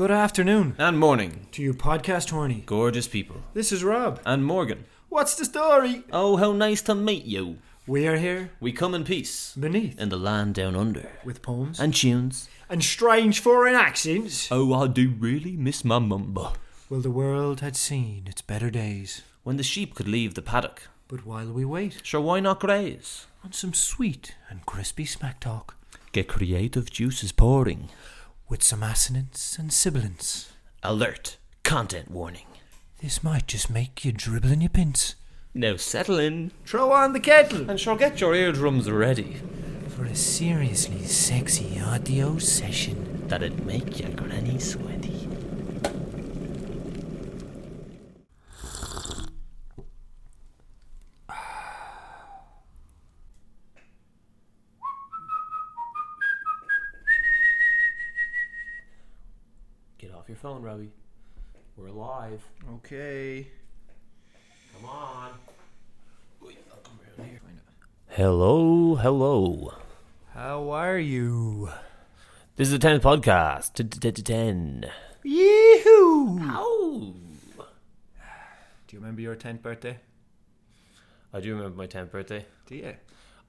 Good afternoon And morning, to you, podcast horny. gorgeous people. This is Rob. And Morgan. What's the story? Oh, how nice to meet you. We are here We come in peace. beneath In the land down under. with poems And tunes. and strange foreign accents. Oh, I do really miss my mumba. Well, the world had seen its better days, When the sheep could leave the paddock. but while we wait Sure, why not graze? on some sweet and crispy smack talk Get creative juices pouring. With some assonance and sibilance, Alert. Content warning. this might just make you dribble in your pins. Now settle in. Throw on the kettle And sure, get your eardrums ready. for a seriously sexy audio session. That'd make your granny sweaty. Get off your phone, Robbie. We're live. Okay. Come on. Hello, hello. How are you? This is the 10th podcast. T- 10. Yee-hoo! Ow! Do you remember your 10th birthday? I do remember my 10th birthday. Do you?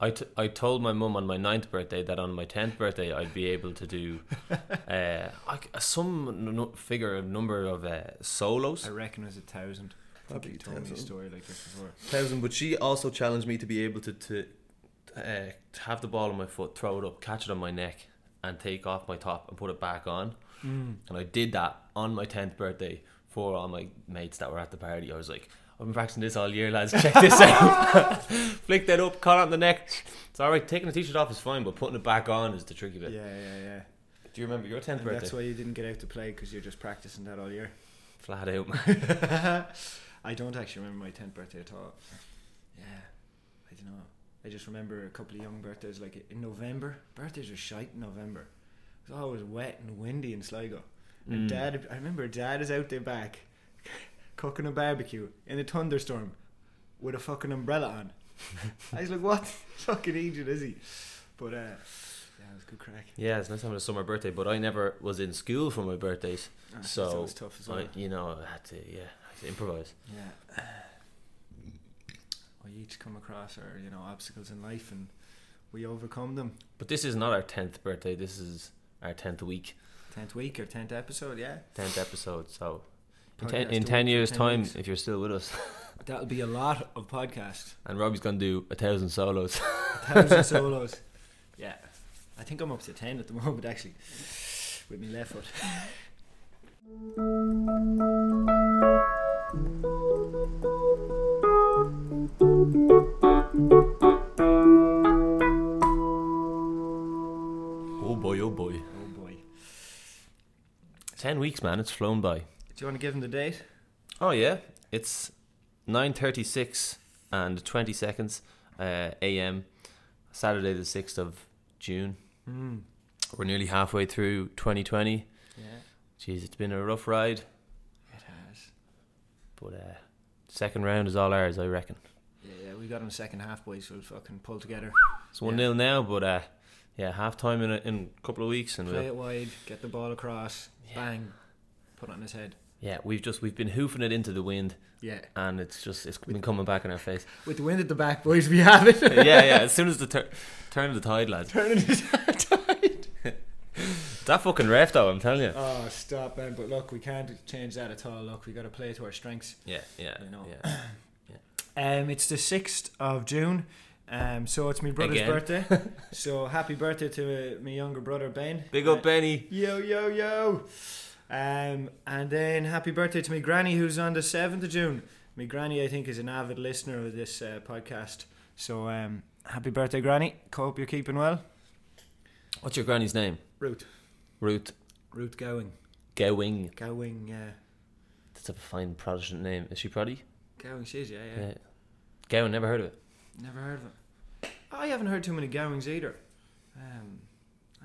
I, t- I told my mum on my ninth birthday that on my 10th birthday I'd be able to do uh, like some n- n- figure, a number of uh, solos. I reckon it was a thousand. Probably it's told me a story like this before. thousand, but she also challenged me to be able to to Uh, to have the ball on my foot, throw it up, catch it on my neck, and take off my top and put it back on. Mm. And I did that on my 10th birthday for all my mates that were at the party. I was like, I've been practicing this all year, lads. Check this out. Flick that up, caught it on the neck. It's alright, taking the t shirt off is fine, but putting it back on is the tricky bit. Yeah, yeah, yeah. Do you remember your 10th birthday? that's why you didn't get out to play because you're just practicing that all year. Flat out, man. I don't actually remember my 10th birthday at all. Yeah, I don't know. I just remember a couple of young birthdays, like in November. Birthdays are shite in November. It's always wet and windy in Sligo. And Mm. dad, I remember dad is out there back cooking a barbecue in a thunderstorm with a fucking umbrella on. I was like, what fucking idiot is he? But uh, yeah, it was good crack. Yeah, it's nice having a summer birthday, but I never was in school for my birthdays. Ah, So, that was tough as well. I, you know, I had to, yeah, I had to improvise. Yeah. We each come across our, you know, obstacles in life and we overcome them. But this is not our 10th birthday, this is our 10th week, Tenth week or tenth episode, yeah. 10th episode. So, ten, in 10 years' 10 time, weeks. if you're still with us, That'll be a lot of podcast. and Robbie's going to do a thousand solos. a Thousand solos. Yeah. I think I'm up to ten at the moment actually. With my left foot. oh boy, oh boy. Oh boy. 10 weeks, man, it's flown by. Do you want to give him the date? Oh, yeah, it's 9.36 and 20 seconds uh, a.m., Saturday the 6th of June. Hmm. We're nearly halfway through 2020. Yeah. Jeez, it's been a rough ride, It has. but uh, second round is all ours, I reckon. Yeah, yeah, we got him second half boys, so we'll fucking pull together. It's 1 0 now, but uh, yeah, half time in a, in a couple of weeks. and Play we'll, it wide, get the ball across, Yeah. bang, put it on his head. Yeah, we've just we've been hoofing it into the wind, Yeah. and it's just it's been coming back in our face. With the wind at the back, boys, we have it. yeah, yeah. As soon as the tur- turn of the tide, lads. Turning it tide. That fucking ref, though, I'm telling you. Oh, stop, man. But look, we can't change that at all. Look, we got to play to our strengths. Yeah, yeah, I know. yeah. Um, it's the 6th of June. Um, so it's my brother's Again. birthday. so happy birthday to uh, my younger brother, Ben. Big up, Uh, Benny. Yo, yo, yo. Um, and then happy birthday to my granny who's on the 7th of June. My granny, I think, is an avid listener of this uh, podcast. So um, happy birthday, granny. Hope you're keeping well. What's your granny's name? Ruth. Ruth Ruth Gowing. Gowing. Gowing, yeah. That's a fine Protestant name. Is she Proddy? Gowing, she is, yeah, yeah. Yeah. Gowing, never heard of it. Never heard of it. I haven't heard too many Gowings either. Um,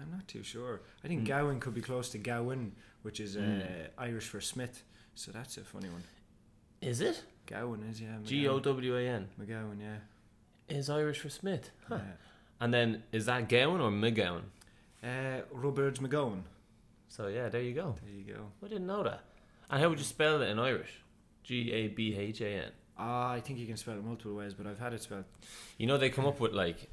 I'm not too sure. I think Mm. Gowan could be close to Gowan, which is uh, Mm. Irish for Smith. So that's a funny one. Is it? Gowan is yeah. G O W A N. McGowan, yeah. Is Irish for Smith. Huh. yeah. And then is that Gowan or McGowan? Uh, Roberts McGowan. So yeah, there you go. There you go. I didn't know that. And how would you spell it in Irish? G A B H A N. Ah, I think you can spell it multiple ways, but I've had it spelled. You know they come up with like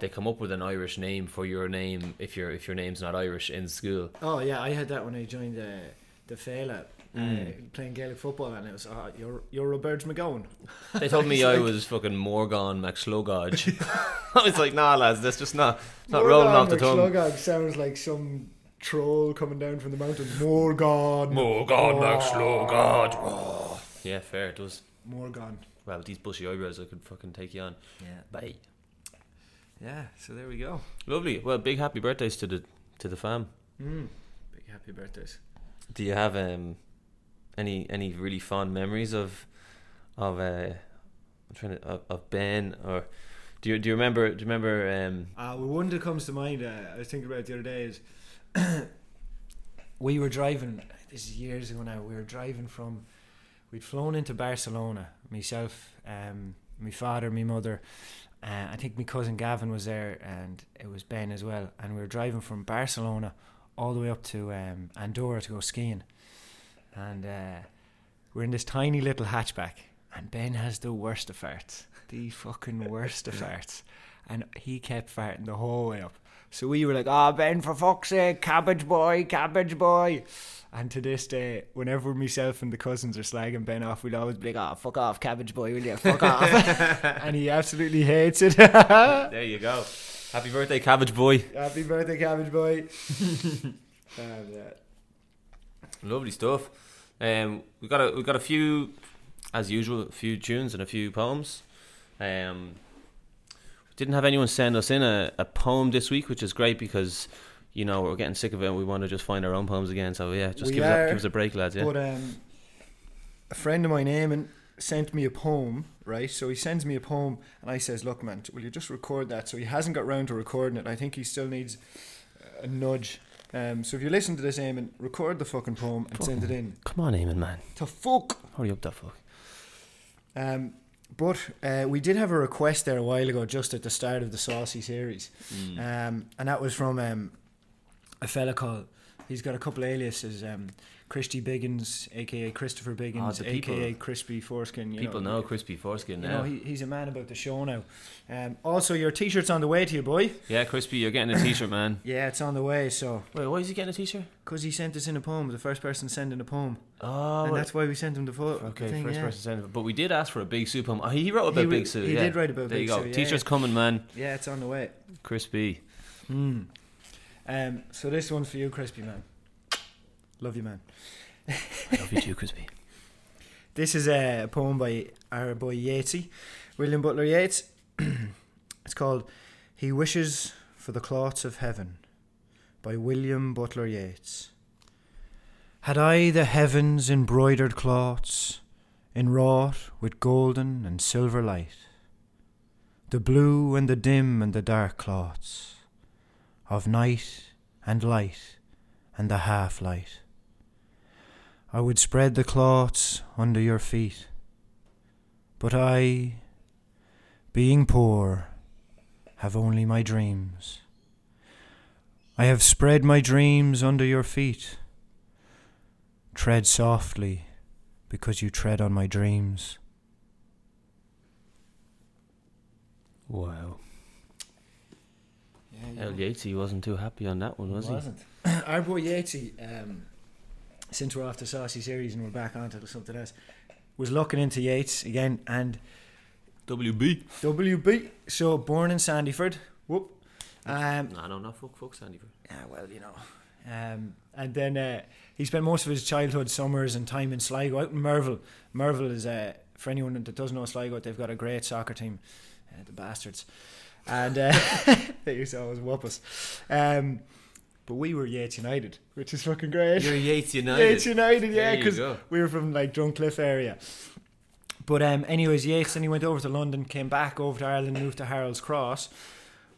they come up with an Irish name for your name if your if your name's not Irish in school. Oh yeah, I had that when I joined the the Fela. Uh, Mm. playing Gaelic football, and it was oh, you're you're Roberts McGowan. They told me I like- was fucking Morgan McSlugage. I was like, nah, lads, that's just not not rolling off the tongue. Sounds like some troll coming down from the mountains. Morgan. Morgan Oh. McSlugage. Oh. Yeah, fair. It does. Morgan. Well, with these bushy eyebrows, I could fucking take you on. Yeah. Bye. Yeah. So there we go. Lovely. Well, big happy birthdays to the to the fam. Mm. Big happy birthdays. Do you have um any any really fond memories of of uh I'm trying to of, of Ben or do you do you remember do you remember um Uh, well, one that comes to mind, uh, I was thinking about the other day is we were driving, this is years ago now, we were driving from, we'd flown into Barcelona, myself, um, my father, my mother, uh, I think my cousin Gavin was there and it was Ben as well. And we were driving from Barcelona all the way up to um, Andorra to go skiing. And uh, we're in this tiny little hatchback and Ben has the worst of farts. The fucking worst of farts and he kept farting the whole way up. So we were like, "Oh, Ben, for fuck's sake, cabbage boy, cabbage boy." And to this day, whenever myself and the cousins are slagging Ben off, we'd always be like, "Oh, fuck off, cabbage boy, will you? Fuck off!" and he absolutely hates it. There you go. Happy birthday, Cabbage Boy. Happy birthday, cabbage boy. Lovely stuff. Um, we got a we got a few, as usual, a few tunes and a few poems. Um, didn't have anyone send us in a, a poem this week, which is great because you know we're getting sick of it. and We want to just find our own poems again. So yeah, just We give us, a, give us a break, lads. Yeah. But um, a friend of mine, Eamon, sent me a poem, right? So he sends me a poem, and I says, "Look, man, will you just record that?" So he hasn't got round to recording it. I think he still needs a nudge. Um, so if you listen to this, Eamon, record the fucking poem and send it in. Come on, Eamon, man. To fuck. Hurry up, that fuck. Um, but uh, we did have a request there a while ago, just at the start of the Saucy series, um, and that was from um, a fella called. He's got a couple aliases. Um, Christy Biggins, aka Christopher Biggins, Ah, the people- aka Crispy Foreskin. You People know, know crispy foreskin You now. know, he, he's a man about the show now. Um, also, your T-shirt's on the way to you, boy. yeah, crispy, you're getting a T-shirt, man. Yeah, it's on the way. So, Wait, why is he getting a T-shirt? because he sent us in a poem, the first person sending a poem, Oh, and that's why we sent him the photo. okay. the thing, first yeah. person sent it, but we did ask for a big Sue poem. Oh, he wrote about He Big Sue. he yeah. did write about There Big soup. There you go. Yeah, T-shirts coming, man. Yeah, it's on the way. Crispy. Mm. Um, so this one's for you, Crispy man. Love you, man. I love you too, crispy. This is a poem by our boy Yeatsy, William Butler Yeats. it's called "He Wishes for the Cloths of Heaven" by William Butler Yeats. Had I the heavens embroidered cloths, enwrought with golden and silver light, the blue and the dim and the dark cloths of night and light and the half light. I would spread the cloths under your feet. But I, being poor, have only my dreams. I have spread my dreams under your feet. Tread softly, because you tread on my dreams. Wow. El Yeatsy wasn't too happy on that one, was he? wasn't. Our boy Yeatsy, um, since we're off the saucy series and we're back onto something else, was looking into Yeats again and WB. WB. So born in Sandyford. Whoop. Um, No, no, not fuck, fuck Sandyford. yeah, well, you know. Um, and then uh, he spent most of his childhood summers and time in Sligo, out in Merville. Merville is, uh, for anyone that doesn't know Sligo, they've got a great soccer team, uh, the bastards. And uh, they used to always whoop us. Um, but we were Yeats United, which is fucking great. You're Yeats United. Yeats United, yeah, because we were from like Drumcliff area. But um, anyways, Yeats then he went over to London, came back over to Ireland, moved to Harold's Cross.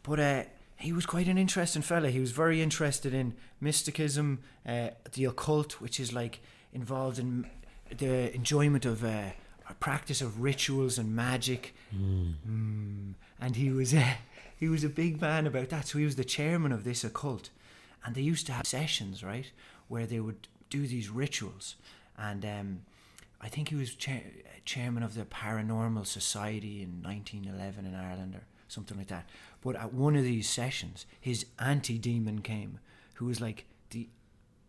But uh, he was quite an interesting fella. He was very interested in mysticism, uh, the occult, which is like involved in the enjoyment of uh, a practice of rituals and magic. Mm. And he was uh, he was a big man about that. So he was the chairman of this occult. And they used to have sessions, right, where they would do these rituals, and um, I think he was chair, chairman of the Paranormal Society in 1911 in Ireland or something like that. But at one of these sessions, his anti demon came, who was like the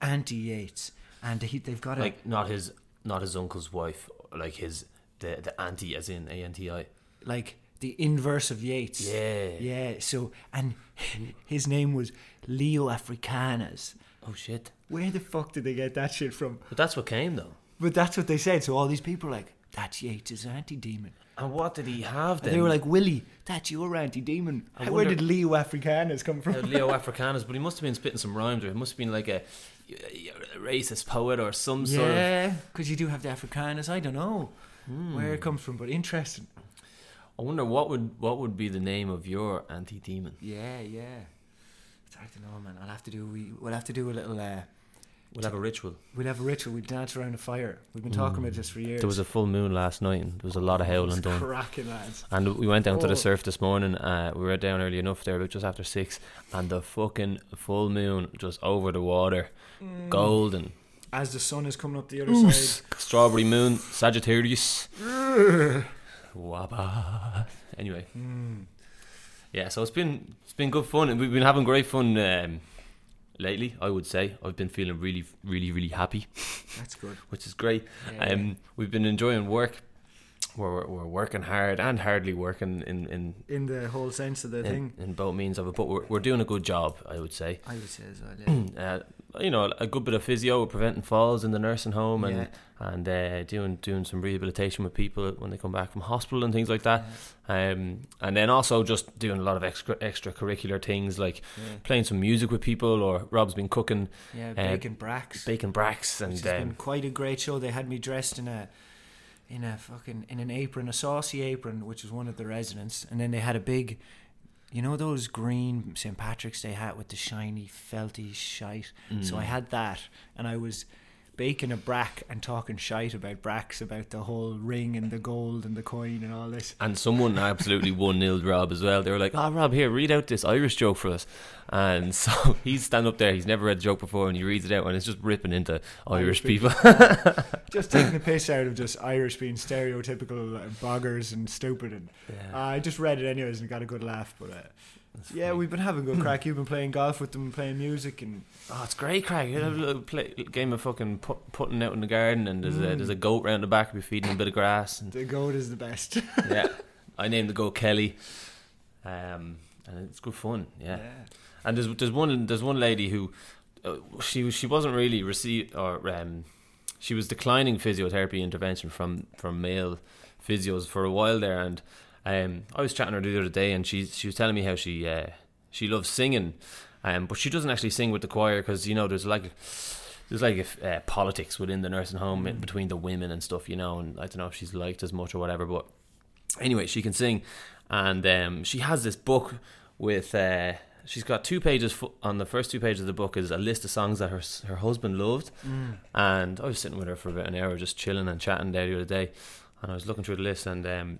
anti Yeats, and he, they've got a Like not his not his uncle's wife, like his the the auntie as in A N T I. like the inverse of Yeats. Yeah. Yeah. So and his name was Leo Africanus. Oh shit. Where the fuck did they get that shit from? But that's what came though. But that's what they said. So all these people were like, "That's Yeats' anti-demon." And what did he have And then? they were like, "Willie, that's your anti-demon." Where wonder- did Leo Africanus come from? Leo Africanus, but he must have been spitting some rhymes, or he must have been like a, a racist poet or some sort of. yeah, because you do have the Africanus. I don't know hmm. where it comes from, but interesting. I wonder what would what would be the name of your anti demon. Yeah, yeah. It's hard to know, man. I'll have to do. We we'll have to do a little. Uh, We'll have a ritual. we'll have a ritual. We'd dance around a fire. We've been talking about this for years. There was a full moon last night, and there was a lot of howling done. cracking, lads. And we went down to Oh. the surf this morning. Uh, we were down early enough there, about just after six, and the fucking full moon just over the water, Mm. golden. As the sun is coming up the other side. Strawberry moon, Sagittarius. Wabba. Anyway, Mm. yeah. So it's been it's been good fun, and we've been having great fun um, lately. I would say I've been feeling really, really, really happy, That's good. which is great. Yeah, Um, we've been enjoying work. We're, we're, working hard and hardly working in in, in the whole sense of the in, thing. in both means of it, but we're, we're doing a good job, I would say. I would say as well. Yeah. Uh, you know, a good bit of physio, preventing falls in the nursing home, and Yeah. and uh, doing doing some rehabilitation with people when they come back from hospital and things like that. Um, and then also just doing a lot of extra extracurricular things like yeah. playing some music with people, or Rob's been cooking Yeah, Uh, bacon bracks. bacon bracks, and been um, quite a great show. They had me dressed in a in a fucking in an apron, a saucy apron, which was one of the residents, and then they had a big, you know, those green St Patrick's Day hat with the shiny felty shite. So I mm, had that, and I was baking a brack and talking shite about bracks, about the whole ring and the gold and the coin and all this. and someone absolutely one nilled Rob as well. They were like, "Oh, Rob, here, read out this Irish joke for us." And so he's standing up there. He's never read the joke before, and he reads it out, and it's just ripping into Irish Irish people. Just taking the piss out of just Irish being stereotypical boggers and stupid and Uh, I just read it anyways and got a good laugh. But uh, yeah, funny. we've been having good crack. You've been playing golf with them, playing music, and Oh, it's great, Craig. You have a little play, game of fucking put, putting out in the garden, and there's a Mm. there's a goat round the back. We're feeding a bit of grass, and the goat is the best. yeah, I named the goat Kelly, um, and it's good fun. Yeah, and there's there's one there's one lady who uh, she she wasn't really receive or um, she was declining physiotherapy intervention from from male physios for a while there, and um, I was chatting to her the other day, and she she was telling me how she uh, she loves singing, um, but she doesn't actually sing with the choir because you know there's like there's like if, uh, politics within the nursing home in Mm. between the women and stuff, you know, and I don't know if she's liked as much or whatever, but anyway, she can sing, and um, she has this book with. Uh, She's got two pages on the first two pages of the book is a list of songs that her her husband loved, Mm. and I was sitting with her for about an hour just chilling and chatting there the other day, and I was looking through the list and um,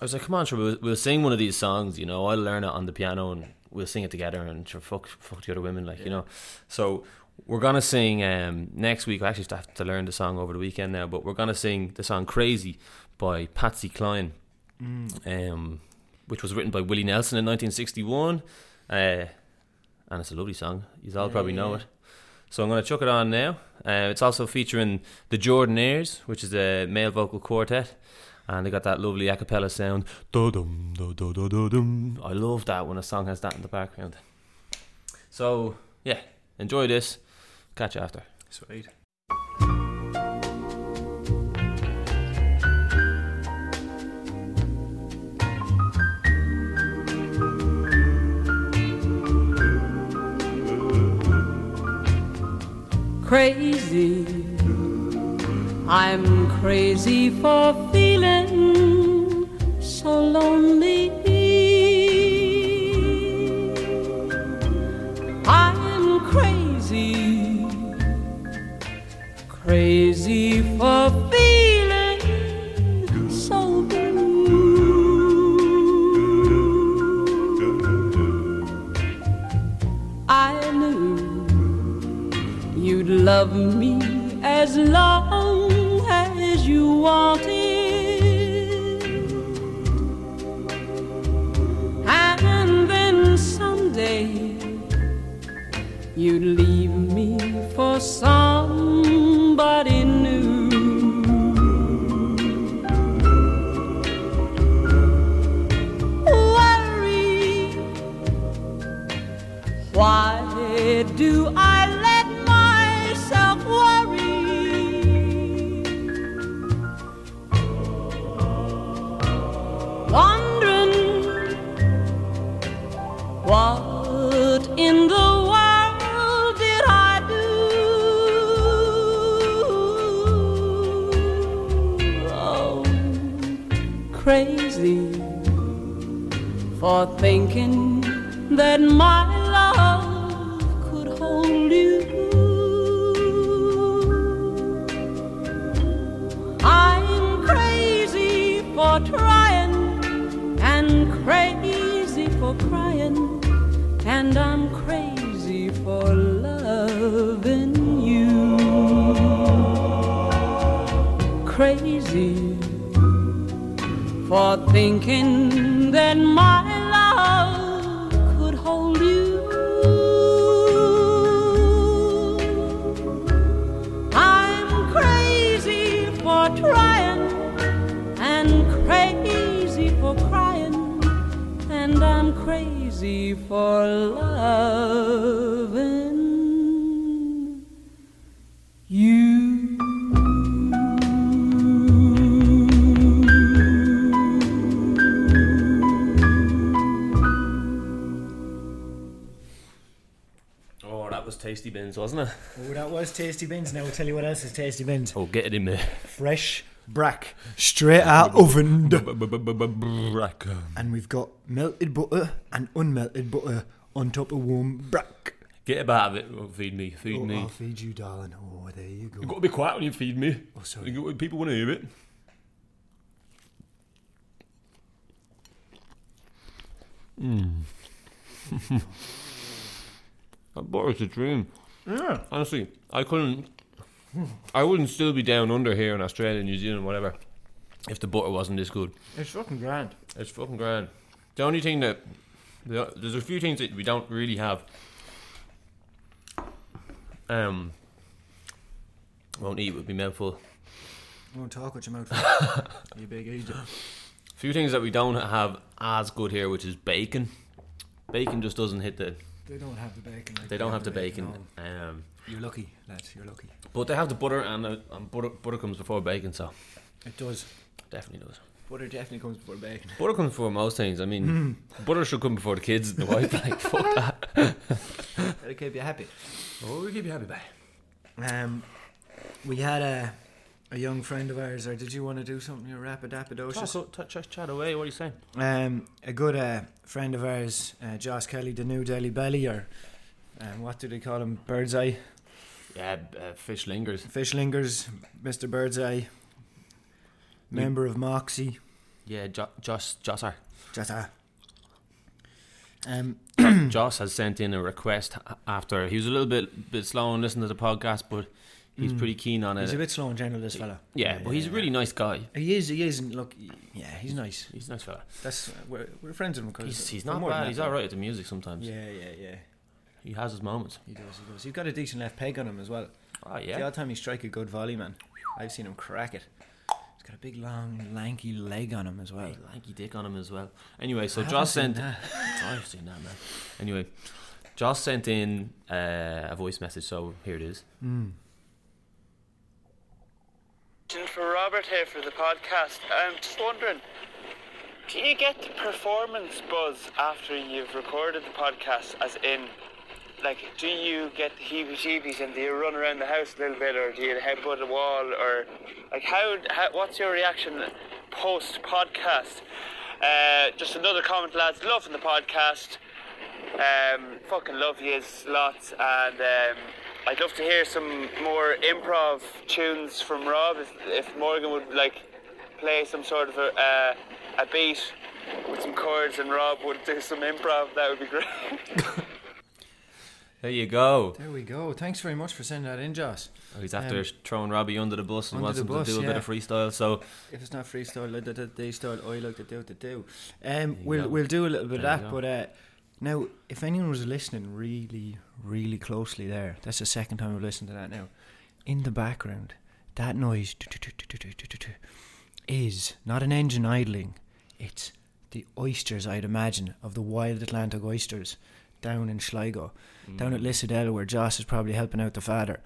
I was like, "Come on, sure, we'll, we'll sing one of these songs. You know, I'll learn it on the piano and we'll sing it together and sure, fuck fuck the other women, like you know." So we're gonna sing um, next week. I actually have to learn the song over the weekend now, but we're gonna sing the song "Crazy" by Patsy Cline, Mm. um, which was written by Willie Nelson in 1961, uh, and it's a lovely song. You all Yeah, probably know yeah. it. So I'm going to chuck it on now. Uh, it's also featuring the Jordanaires, which is a male vocal quartet, and they got that lovely a cappella sound. Do-dum, do-do-do-do-dum. I love that when a song has that in the background. So yeah, enjoy this. Catch you after. Sweet. crazy. I'm crazy for feeling so lonely. I'm crazy, crazy for feeling so blue. I knew you'd love me as long wanted. And then someday you'd leave me for somebody new. Worry. Why do I and I'm crazy for loving you. Oh, that was tasty bins, wasn't it? Oh, that was Tasty Bins. Now I'll tell you what else is Tasty Bins. Oh, get it in there. Fresh brack, straight out oven. Brack. And we've got melted butter and unmelted butter on top of warm brack. Get a bit of it. Oh, feed me. Feed Oh, me. I'll feed you, darling. Oh, there you go. You've got to be quiet when you feed me. Oh, sorry. People want to hear it. Mm. that butter's a dream. Yeah. Honestly, I couldn't. I wouldn't still be down under here in Australia, New Zealand, whatever, if the butter wasn't this good. It's fucking grand. It's fucking grand. The only thing that the- there's a few things that we don't really have. Um, won't eat with me mouthful. Won't talk with your mouth. full. you big idiot. A few things that we don't have as good here, which is bacon. Bacon just doesn't hit the. They don't have the bacon. Like They don't have the bacon. no. Um, You're lucky, lads. You're lucky. but they have the butter, and, uh, and butter, butter comes before bacon, so It does. definitely does. Butter definitely comes before bacon. Butter comes before most things. I mean, butter should come before the kids and the wife. Like fuck that. That'll keep you happy. Oh, we keep you happy, bye. Um, we had a a young friend of ours, or did you want to do something? You're rapid apidocious. Talk, talk, chat, chat away. What are you saying? Um, a good uh, friend of ours, uh, Josh Kelly, the new Daily Belly, or um, what do they call him? Bird's Eye, Yeah, uh, fish lingers. Fish Lingers, Mr. Bird's Eye, member of Moxie. Yeah, jo- Josh, Josser. Just uh, um, Joss has sent in a request after he was a little bit bit slow on listening to the podcast, but he's Mm. pretty keen on it. he's a bit slow in general, this fella. yeah, but he's a really nice guy. He is. He is. And look, yeah, he's nice. He's a nice fella. That's we're, we're friends with him because He's, he's not bad. He's all right at the music sometimes. Yeah, yeah, yeah. He has his moments. He does. He does. He's got a decent left peg on him as well. Oh yeah. The yeah. odd time he strike a good volley, man. I've seen him crack it. He's got a big, long, lanky leg on him as well. Hey, lanky dick on him as well. Anyway, so Joss sent. that. I've seen that man. Anyway, Joss sent in uh, a voice message, so here it is. Mm. Question for Robert here for the podcast. I'm just wondering, do you get the performance buzz after you've recorded the podcast? As in, like, do you get the heebie-jeebies and do you run around the house a little bit, or do you headbutt a wall, or like how? how what's your reaction post podcast? Uh, just another comment, lads. Loving the podcast. Um, fucking love yous lots, and um, I'd love to hear some more improv tunes from Rob. If, if Morgan would like play some sort of a, uh, a beat with some chords, and Rob would do some improv, that would be great. There you go. There we go. Thanks very much for sending that in, Joss. Oh, he's after Um, throwing Robbie under the bus and wants him bus, to do a bit of freestyle. So If it's not freestyle, like the day style, I like to do to do. Um, we'll go. we'll do a little bit There of that. But uh, now, if anyone was listening really, really closely there, that's the second time I've listened to that now. In the background, that noise is not an engine idling. It's the oysters, I'd imagine, of the wild Atlantic oysters down in Sligo, down Mm. at Lissadell, where Joss is probably helping out the father.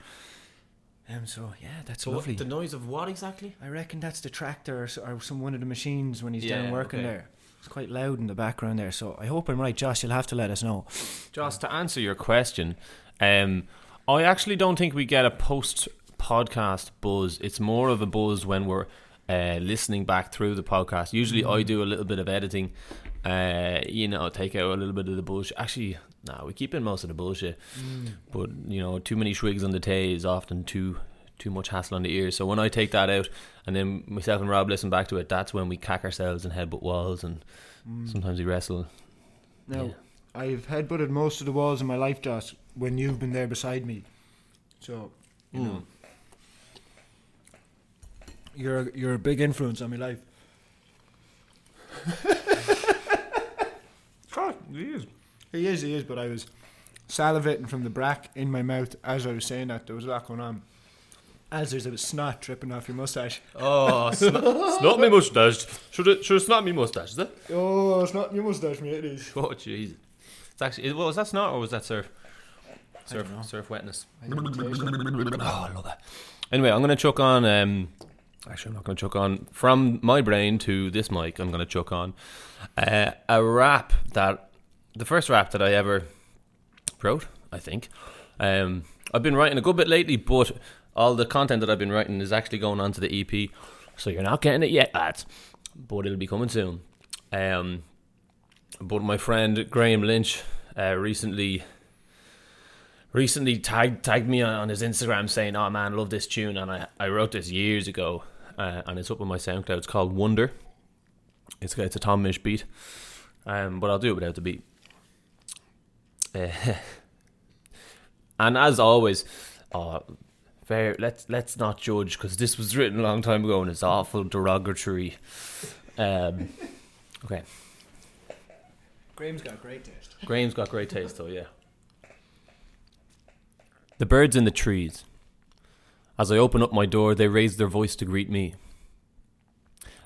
Um, so yeah, that's So what- lovely. the noise of what exactly? I reckon that's the tractor or, or some one of the machines when he's Yeah, down working okay. there. It's quite loud in the background there, so I hope I'm right, Josh. You'll have to let us know. Joss, to answer your question, um, I actually don't think we get a post podcast buzz. It's more of a buzz when we're uh, listening back through the podcast. Usually, I do a little bit of editing. Uh, you know, take out a little bit of the bullshit. Actually, no, we keep in most of the bullshit. But you know, too many shwigs on the tay is often too too much hassle on the ears. So when I take that out, and then myself and Rob listen back to it, that's when we cack ourselves and headbutt walls, and mm. sometimes we wrestle. Now, Yeah. I've headbutted most of the walls in my life, Josh, when you've been there beside me. So, you know, hmm. you're a, you're a big influence on my life. he is. He is, he is, but I was salivating from the brack in my mouth as I was saying that. There was a lot going on. As there's a snot dripping off your mustache. Oh, snot, snot me mustache. Should it, should it snot me mustache, is it? Oh, it's not your mustache, mate. It is. Oh, jeez. It's actually, well, was that snot or was that surf? Surf, surf wetness. I didn't taste it. Oh, I love that. Anyway, I'm going to chuck on, um, actually, I'm not going to chuck on, from my brain to this mic, I'm going to chuck on uh, a rap that, the first rap that I ever wrote, I think. Um, I've been writing a good bit lately, but all the content that I've been writing is actually going onto the EP. So you're not getting it yet, lads. But it'll be coming soon. Um, but my friend Graham Lynch uh, recently recently tagged tagged me on, his Instagram saying, "Oh man, love this tune," and I, I wrote this years ago, uh, and it's up on my SoundCloud. It's called Wonder. It's it's a Tom Misch beat, um, but I'll do it without the beat. Uh, and as always, uh, fair. Let's let's not judge because this was written a long time ago and it's awful derogatory. Um, okay, Graham's got great taste. Graham's got great taste though. Yeah. The birds in the trees. As I open up my door, they raise their voice to greet me.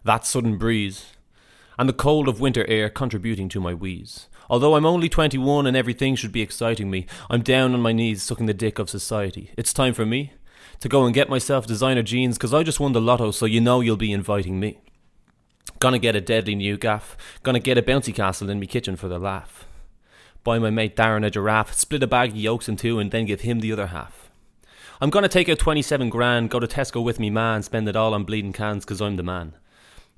That sudden breeze, and the cold of winter air contributing to my wheeze. Although I'm only 21 and everything should be exciting me, I'm down on my knees sucking the dick of society. It's time for me to go and get myself designer jeans, cause I just won the lotto, so you know you'll be inviting me. Gonna get a deadly new gaff, gonna get a bouncy castle in me kitchen for the laugh. Buy my mate Darren a giraffe, split a bag of yolks in two, and then give him the other half. I'm gonna take out 27 grand, go to Tesco with me man, spend it all on bleeding cans, cause I'm the man.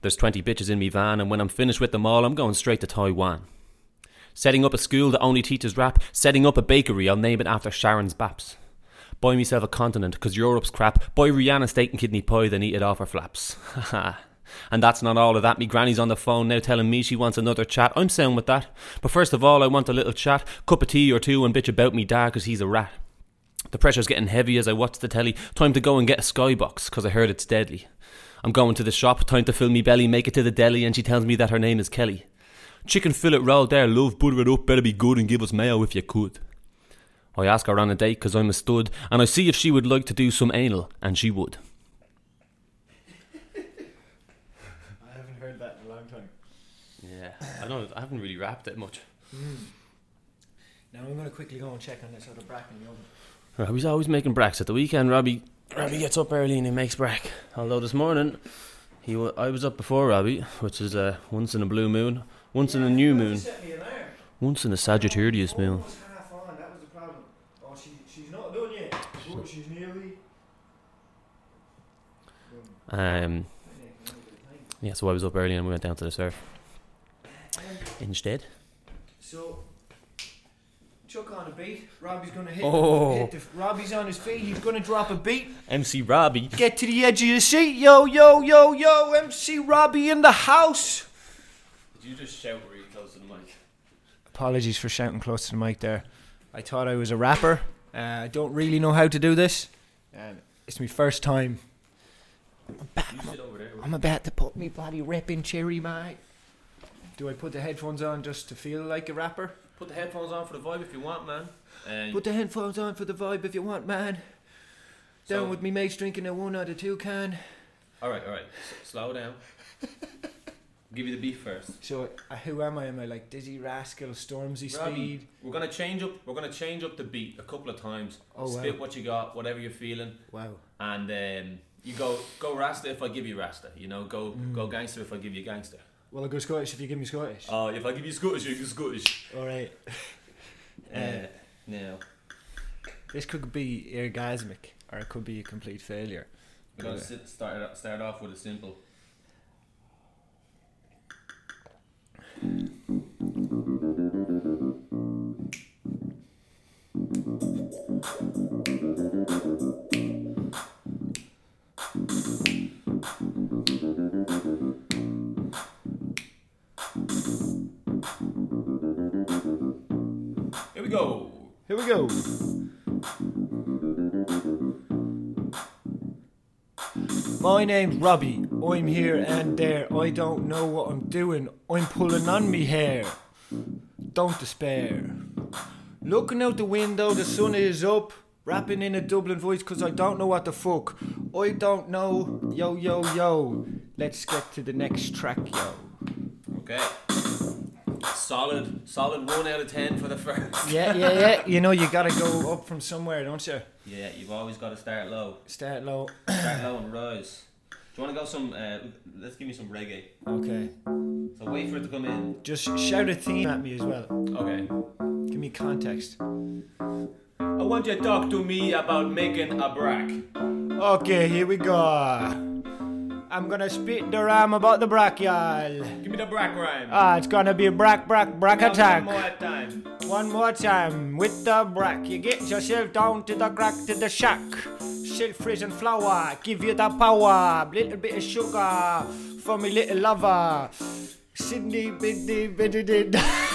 There's 20 bitches in me van, and when I'm finished with them all, I'm going straight to Taiwan. Setting up a school that only teaches rap, setting up a bakery, I'll name it after Sharon's Baps. Buy myself a continent, cause Europe's crap. Buy Rihanna steak and kidney pie, then eat it off her flaps. And that's not all of that. Me granny's on the phone now telling me she wants another chat. I'm sound with that. But first of all, I want a little chat, cup of tea or two, and bitch about me dad, cause he's a rat. The pressure's getting heavy as I watch the telly. Time to go and get a skybox, cause I heard it's deadly. I'm going to the shop, time to fill me belly, make it to the deli, and she tells me that her name is Kelly. Chicken fillet roll there, love, butter it up, better be good and give us mayo if you could. I ask her on a date cause I'm a stud, and I see if she would like to do some anal, and she would. I haven't heard that in a long time. Yeah, I don't. I haven't really rapped it much. Now I'm going to quickly go and check on this other brack in the oven. Robbie's always making bracks at the weekend. Robbie, Robbie gets up early and he makes brack. Although this morning, he wa- I was up before Robbie, which is uh, once in a blue moon, once in a new moon, Set me an alarm. once in a Sagittarius moon. Almost half on, that was the problem. Oh, she, she's not done yet. But she's nearly. Um, yeah, so I was up early and we went down to the surf. Instead, So, chuck on a beat. Robbie's going to hit, Oh. hit the. Robbie's on his feet. He's going to drop a beat. MC Robbie. Get to the edge of your seat. Yo, yo, yo, yo. MC Robbie in the house. Did you just shout really close to the mic? Apologies for shouting close to the mic there. I thought I was a rapper. Uh, I don't really know how to do this. It's my first time. I'm about to put me bloody ripping cherry, mate. Do I put the headphones on just to feel like a rapper? Put the headphones on for the vibe if you want, man. Put the headphones on for the vibe if you want, man. Down So- with me mates drinking a one out of two can. all right, all right. S- slow down. Give you the beef first. So uh, who am I? Am I like Dizzee Rascal, Stormzy Robbie, Speed? We're gonna change up. We're gonna change up the beat a couple of times. Oh, Spit wow. what you got, whatever you're feeling, Wow. and um, you go go Rasta if I give you Rasta. You know, go Mm. go gangster if I give you gangster. Well, I'll go Scottish if you give me Scottish. Oh, if I give you Scottish, you go Scottish. All right. Uh, now This could be orgasmic, or it could be a complete failure. we're gonna sit, start start off with a simple. We go. My name's Robbie. I'm here and there. I don't know what I'm doing. I'm pulling on me hair. Don't despair. Looking out the window, the sun is up. Rapping in a Dublin voice because I don't know what the fuck. I don't know. Yo, yo, yo. Let's get to the next track, yo. Okay. Solid, solid one out of ten for the first. Yeah, yeah, yeah. You know, you gotta go up from somewhere, don't you? Yeah, you've always got to start low. Start low. Start low and rise. Do you want to go some? Uh, let's give me some reggae. Okay. So wait for it to come in. Just shout a theme at me as well. Okay. Give me context. I want you to talk to me about making a brack. Okay, here we go. I'm gonna spit the rhyme about the brack, y'all. Give me the brack rhyme. Ah, it's gonna be brack, brack, brack One attack. One more time. One more time with the brack. You get yourself down to the crack to the shack. Frizz and flour, give you the power. Little bit of sugar for me little lover. Sydney, biddy, biddy, did.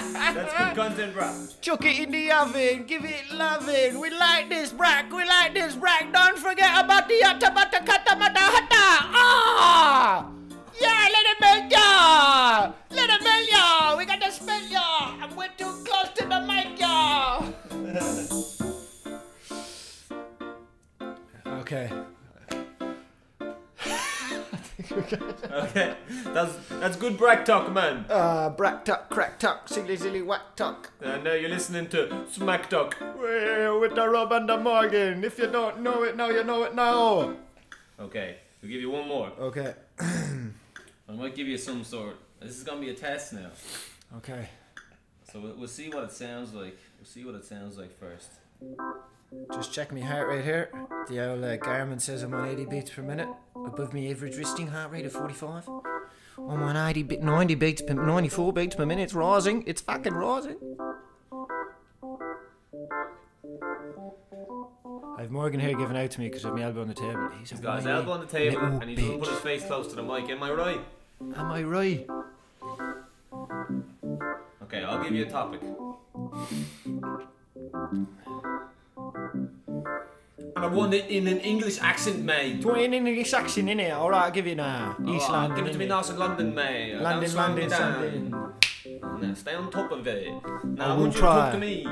That's good content, bro. Chuck it in the oven, give it loving. We like this brack, we like this brack. Don't forget about the yatta bata kata mata hata. Ah! Yeah, let it melt ya! Let it melt ya! We got to smell ya! And we're too close to the mic ya! okay. Okay. That's that's good brack talk, man. Uh, brack tuck, crack tuck, silly silly whack tuck. And now you're listening to Smack Talk. Well, with the Rob and the Morgan. If you don't know it now, you know it now. Okay. We'll give you one more. Okay. I might give you some sort. This is gonna be a test now. Okay. So we'll, we'll see what it sounds like. We'll see what it sounds like first. Just check my heart rate here. The old uh, Garmin says I'm on 80 beats per minute, above my average resting heart rate of 45. I'm on 80 bit, 90 beats per 94 beats per minute. It's rising. It's fucking rising. I've Morgan here giving out to me because I've my elbow on the table. He's, He's got his elbow on the table and he doesn't put his face close to the mic. Am I right? Am I right? Okay, I'll give you a topic. And I want it in an English accent, mate. Do you want an English accent in it? Alright, I'll give you now. East London. Give it to me innit? nice in London, mate. London, Don't slow me London, down. London. Now, stay on top of it. Now, I, will want you to try. talk to me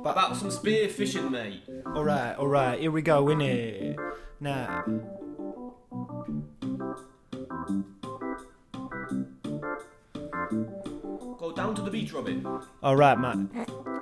about some spear fishing, mate. Alright, alright, here we go, innit? Now. Down to the beach, Robbie. Alright, man.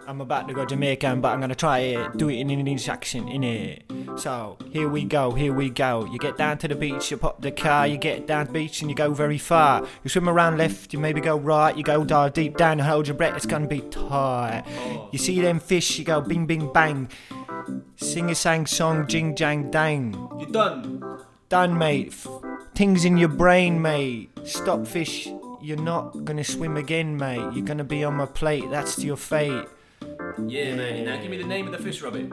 I'm about to go Jamaican, but I'm gonna try it. Do it in an English accent, in it. So, here we go, here we go. You get down to the beach, you pop the car, you get down the beach and you go very far. You swim around left, you maybe go right, you go dive deep down, you hold your breath, it's gonna be tight. You see them fish, you go bing bing bang. Sing a sang song, jing jang dang. You done? Done, mate. F- things in your brain, mate. Stop fish. You're not gonna swim again, mate. You're gonna be on my plate. That's your fate. Yeah, mate. Now give me the name of the fish, Robbie.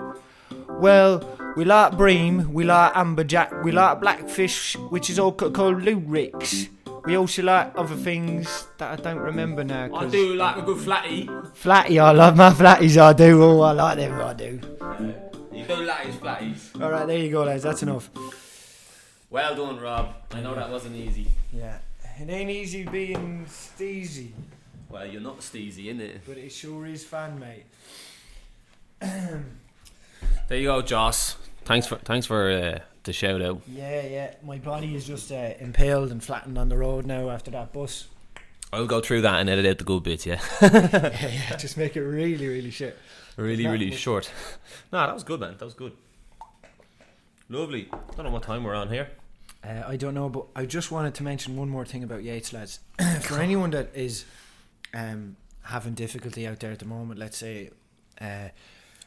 Well, we like bream, we like amberjack, we like blackfish, which is all ca- called luderick. We also like other things that I don't remember now. I do like a good flatty. Flatty, I love my flatties. I do. Oh, I like them. I do. You do latties, flatties. All right, there you go, lads. That's enough. Well done, Rob. I know that wasn't easy. Yeah, it ain't easy being steezy, Well, you're not steezy, innit? but it sure is fun, mate. There you go, Joss. Thanks for thanks for uh, the shout out. Yeah, yeah. My body is just uh, impaled and flattened on the road now after that bus. I'll go through that and edit out the good bits. Yeah, yeah, yeah. Just make it really, really shit. really, That really was- short. nah, that was good, man. That was good. Lovely. I Don't know what time we're on here. Uh, I don't know, but I just wanted to mention one more thing about Yeats, lads. For anyone that is um, having difficulty out there at the moment, let's say uh,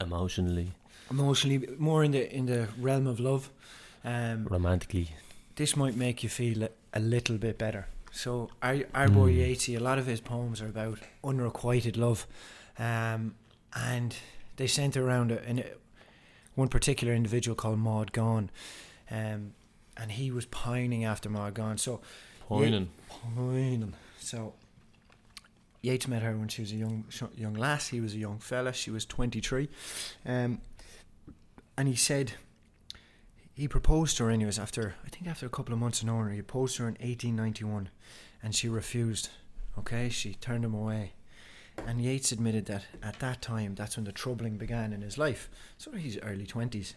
Emotionally, emotionally, more in the in the realm of love, um, romantically. this might make you feel a, a little bit better. So our our boy Mm. Yeatsy, a lot of his poems are about unrequited love, um, and they centre around a, an, one particular individual called Maud Gonne, um, and he was pining after Maud Gonne. So Poining. pining. So Yeats met her when she was a young young lass. He was a young fella. She was twenty three, um, and he said he proposed to her anyways after I think after a couple of months of knowing her. He proposed to her in eighteen ninety one, and she refused. Okay, she turned him away. And Yeats admitted that at that time, that's when the troubling began in his life. So he's early twenties.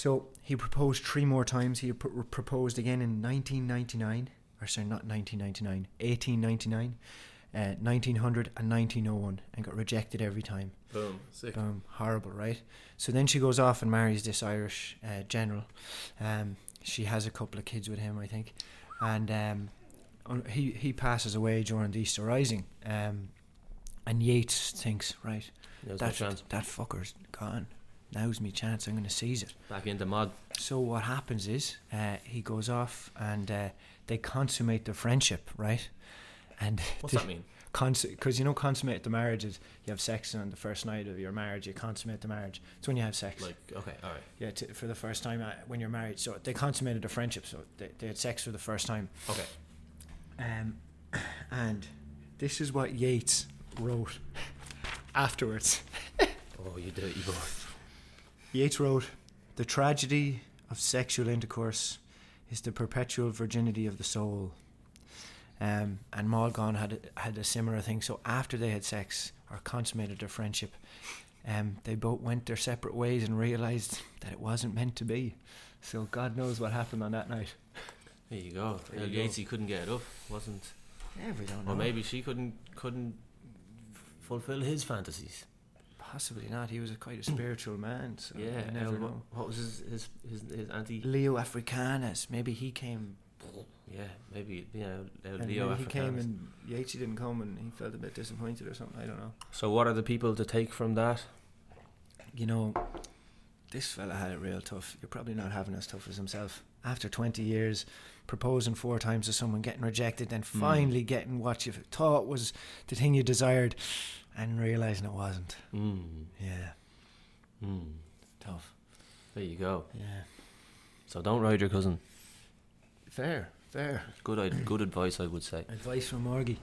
So he proposed three more times. He pr- proposed again in 1999, or sorry, not 1999, 1899, uh, 1900, and 1901, and got rejected every time. Boom. Sick. Boom, horrible, right? So then she goes off and marries this Irish uh, general. Um, she has a couple of kids with him, I think, and um, he he passes away during the Easter Rising. Um, and Yeats thinks, right, that that fucker's gone. Now's me chance. I'm going to seize it. Back into mud. So what happens is uh, he goes off and uh, they consummate their friendship, right? And What's that mean? Because you know, consummate the marriage is you have sex on the first night of your marriage. You consummate the marriage. It's when you have sex. Like, okay, all right, yeah, to, for the first time uh, when you're married. So they consummated their friendship. So they, they had sex for the first time. okay. Um, and this is what Yeats wrote afterwards. Oh, you dirty boy. Yeats wrote, "The tragedy of sexual intercourse is the perpetual virginity of the soul." Um, and Maud Gonne had a, had a similar thing. So after they had sex or consummated their friendship, um, they both went their separate ways and realized that it wasn't meant to be. So God knows what happened on that night. There you go. There you. Yeatsy couldn't get it up, wasn't? Yeah, we don't know. Or maybe she couldn't couldn't fulfill his fantasies. Possibly not. He was a quite a spiritual man. So yeah. you never what, know. what was his his his, his anti? Leo Africanus. Maybe he came. Yeah, maybe you know And Leo maybe he came and Yeatsy didn't come and he felt a bit disappointed or something. I don't know. So what are the people to take from that? you know, this fella had it real tough. You're probably not having as tough as himself. After 20 years, proposing four times to someone, getting rejected, then Hmm. finally getting what you thought was the thing you desired, and realizing it wasn't. Mm. Yeah, Mm. tough. There you go. Yeah, So don't ride your cousin. fair, fair. Good good advice, I would say. Advice from Morgie.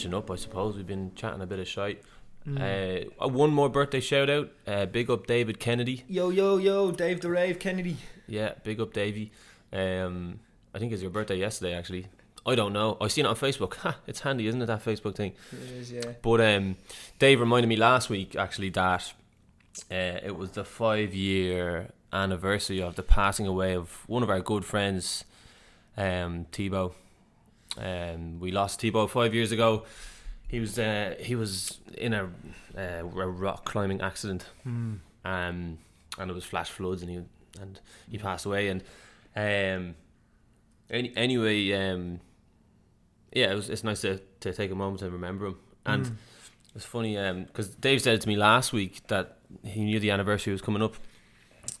Finishing up, I suppose we've been chatting a bit of shite. Mm. Uh, one more birthday shout out. Uh, big up David Kennedy. Yo, yo, yo, Dave the Rave Kennedy. Yeah, big up Davey. Um, I think it's your birthday yesterday, actually. I don't know. I seen it on Facebook. Ha, it's handy, isn't it? That Facebook thing. It is, yeah. But um, Dave reminded me last week actually that uh, it was the five year anniversary of the passing away of one of our good friends, um, Tebow. Um, we lost Tebow five years ago. He was uh, he was in a, uh, a rock climbing accident, Mm. um, and it was flash floods, and he and he passed away. And um, any, anyway, um, yeah, it was it's nice to, to take a moment to remember him. And Mm. It's funny because Dave said to me last week that he knew the anniversary was coming up,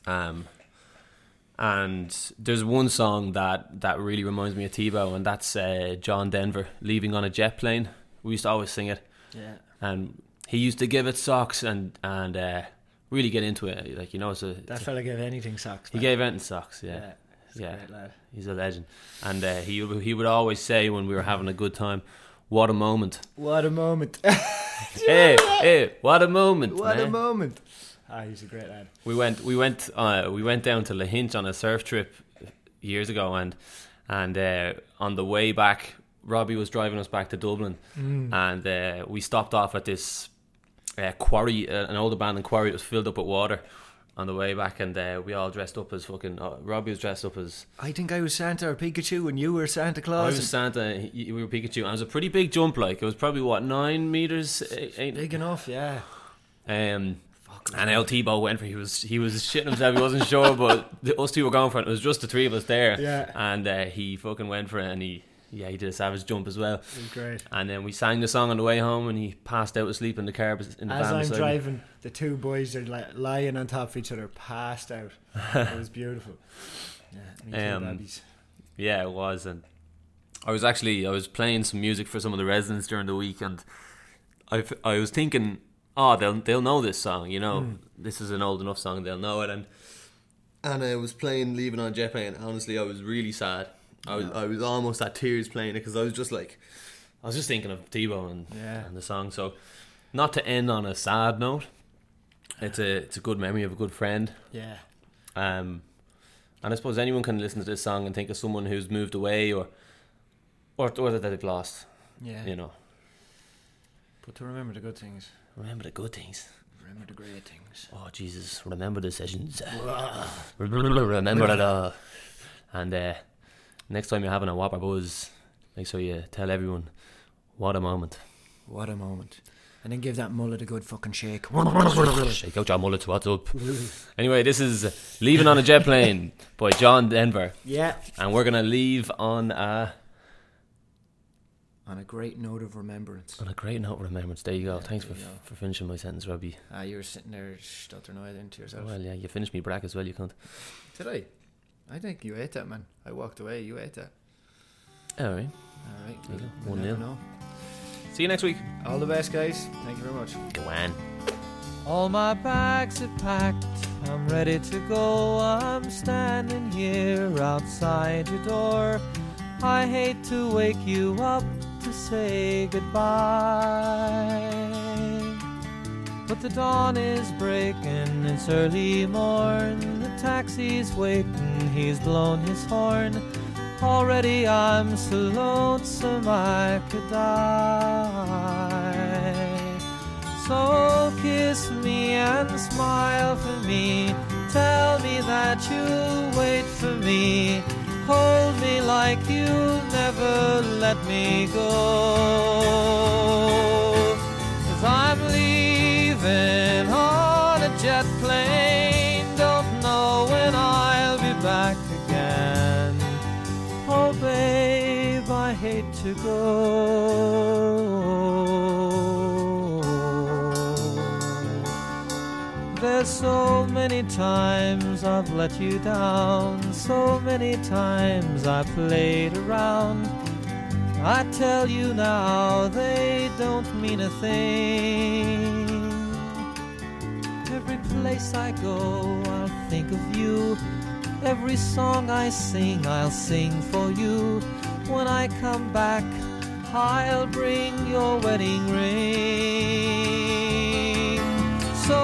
um, and there's one song that that really reminds me of Tebow, and that's uh, John Denver leaving on a jet plane. We used to always sing it, Yeah. and he used to give it socks and and uh, really get into it. Like you know, it's a, That fella gave anything socks. he man. gave it socks. Yeah, Yeah. He's a Yeah. lad. he's a legend, and uh, he he would always say when we were having a good time, "What a moment." What a moment. hey, hey, what a moment, what man. a moment. Ah, he's a great lad. We went we went uh, we went down to Lahinch on a surf trip years ago and and uh, on the way back Robbie was driving us back to Dublin and uh, we stopped off at this uh, quarry uh, an old abandoned quarry that was filled up with water on the way back and uh, we all dressed up as fucking uh, Robbie was dressed up as I think I was Santa or Pikachu and you were Santa Claus. I was Santa you were Pikachu and it was a pretty big jump like it was probably what nine meters eight, Big enough, yeah. Um, and El Tebow went for he was he was shitting himself. He wasn't sure, but the, us two were going for it. It was just the three of us there. Yeah. And uh, he fucking went for it, and he yeah he did a savage jump as well. Great. And then we sang the song on the way home, and he passed out asleep in the car in the As van I'm beside me. driving, the two boys are lying on top of each other, passed out. it was beautiful. Yeah, me too, Um, babbies. Yeah, it was, and I was actually I was playing some music for some of the residents during the week, and I f- I was thinking, oh, they'll they'll know this song, you know, this is an old enough song, they'll know it, and And I was playing Leaving on a Jet Plane. Honestly, I was really sad. I was I was almost at tears playing it because I was just like, I was just thinking of Tebow and, Yeah. and the song. So, not to end on a sad note, it's a it's a good memory of a good friend. Yeah. Um, and I suppose anyone can listen to this song and think of someone who's moved away or or, or that they've lost. Yeah. You know, But to remember the good things, remember the good things. remember the great things. Oh Jesus, remember the sessions. remember it all. And uh, next time you're having a Whopper Buzz, make sure you tell everyone what a moment. What a moment. And then give that mullet a good fucking shake. Shake out your mullets, what's up? anyway, this is Leaving on a Jet Plane by John Denver. Yeah. And we're going to leave on a, On a great note of remembrance. on a great note of remembrance. There you go. Yeah, Thanks for, there go. for finishing my sentence, Robbie. Ah, you were sitting there stuttering away then to yourself. Well, yeah, you finished me brack as well, you can't. Did I? I think you ate that, man. I walked away. You ate that. All right. All right. There you go. we'll One never nil. See you next week. All the best, guys. Thank you very much. Go on. All my bags are packed, I'm ready to go. I'm standing here outside your door. I hate to wake you up to say goodbye. But the dawn is breaking, it's early morn. The taxi's waiting, he's blown his horn. Already I'm so lonesome I could die. So kiss me and smile for me. Tell me that you'll wait for me. Hold me like you'll never let me go. Cause I'm leaving on a jet plane. Don't know when I'll be back again. Oh, babe, I hate to go. There's so many times I've let you down, so many times I played around. I tell you now, they don't mean a thing. Every place I go, I'll think of you. Every song I sing, I'll sing for you. When I come back, I'll bring your wedding ring. So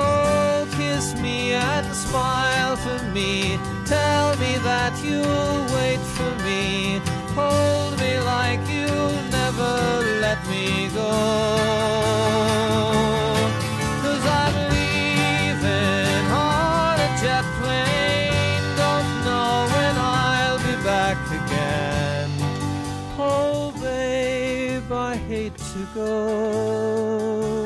kiss me and smile for me. Tell me that you'll wait for me. Hold me like you'll never let me go. Cause I'm leaving on a jet plane. Don't know when I'll be back again. Oh, babe, I hate to go.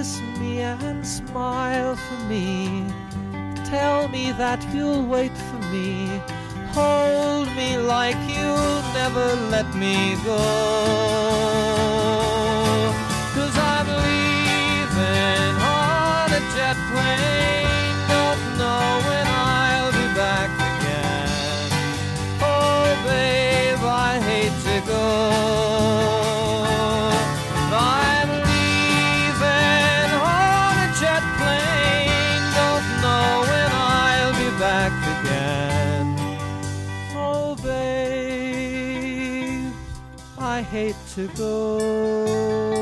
Kiss me and smile for me. Tell me that you'll wait for me. Hold me like you'll never let me go. Cause I'm leaving on a jet plane. to go.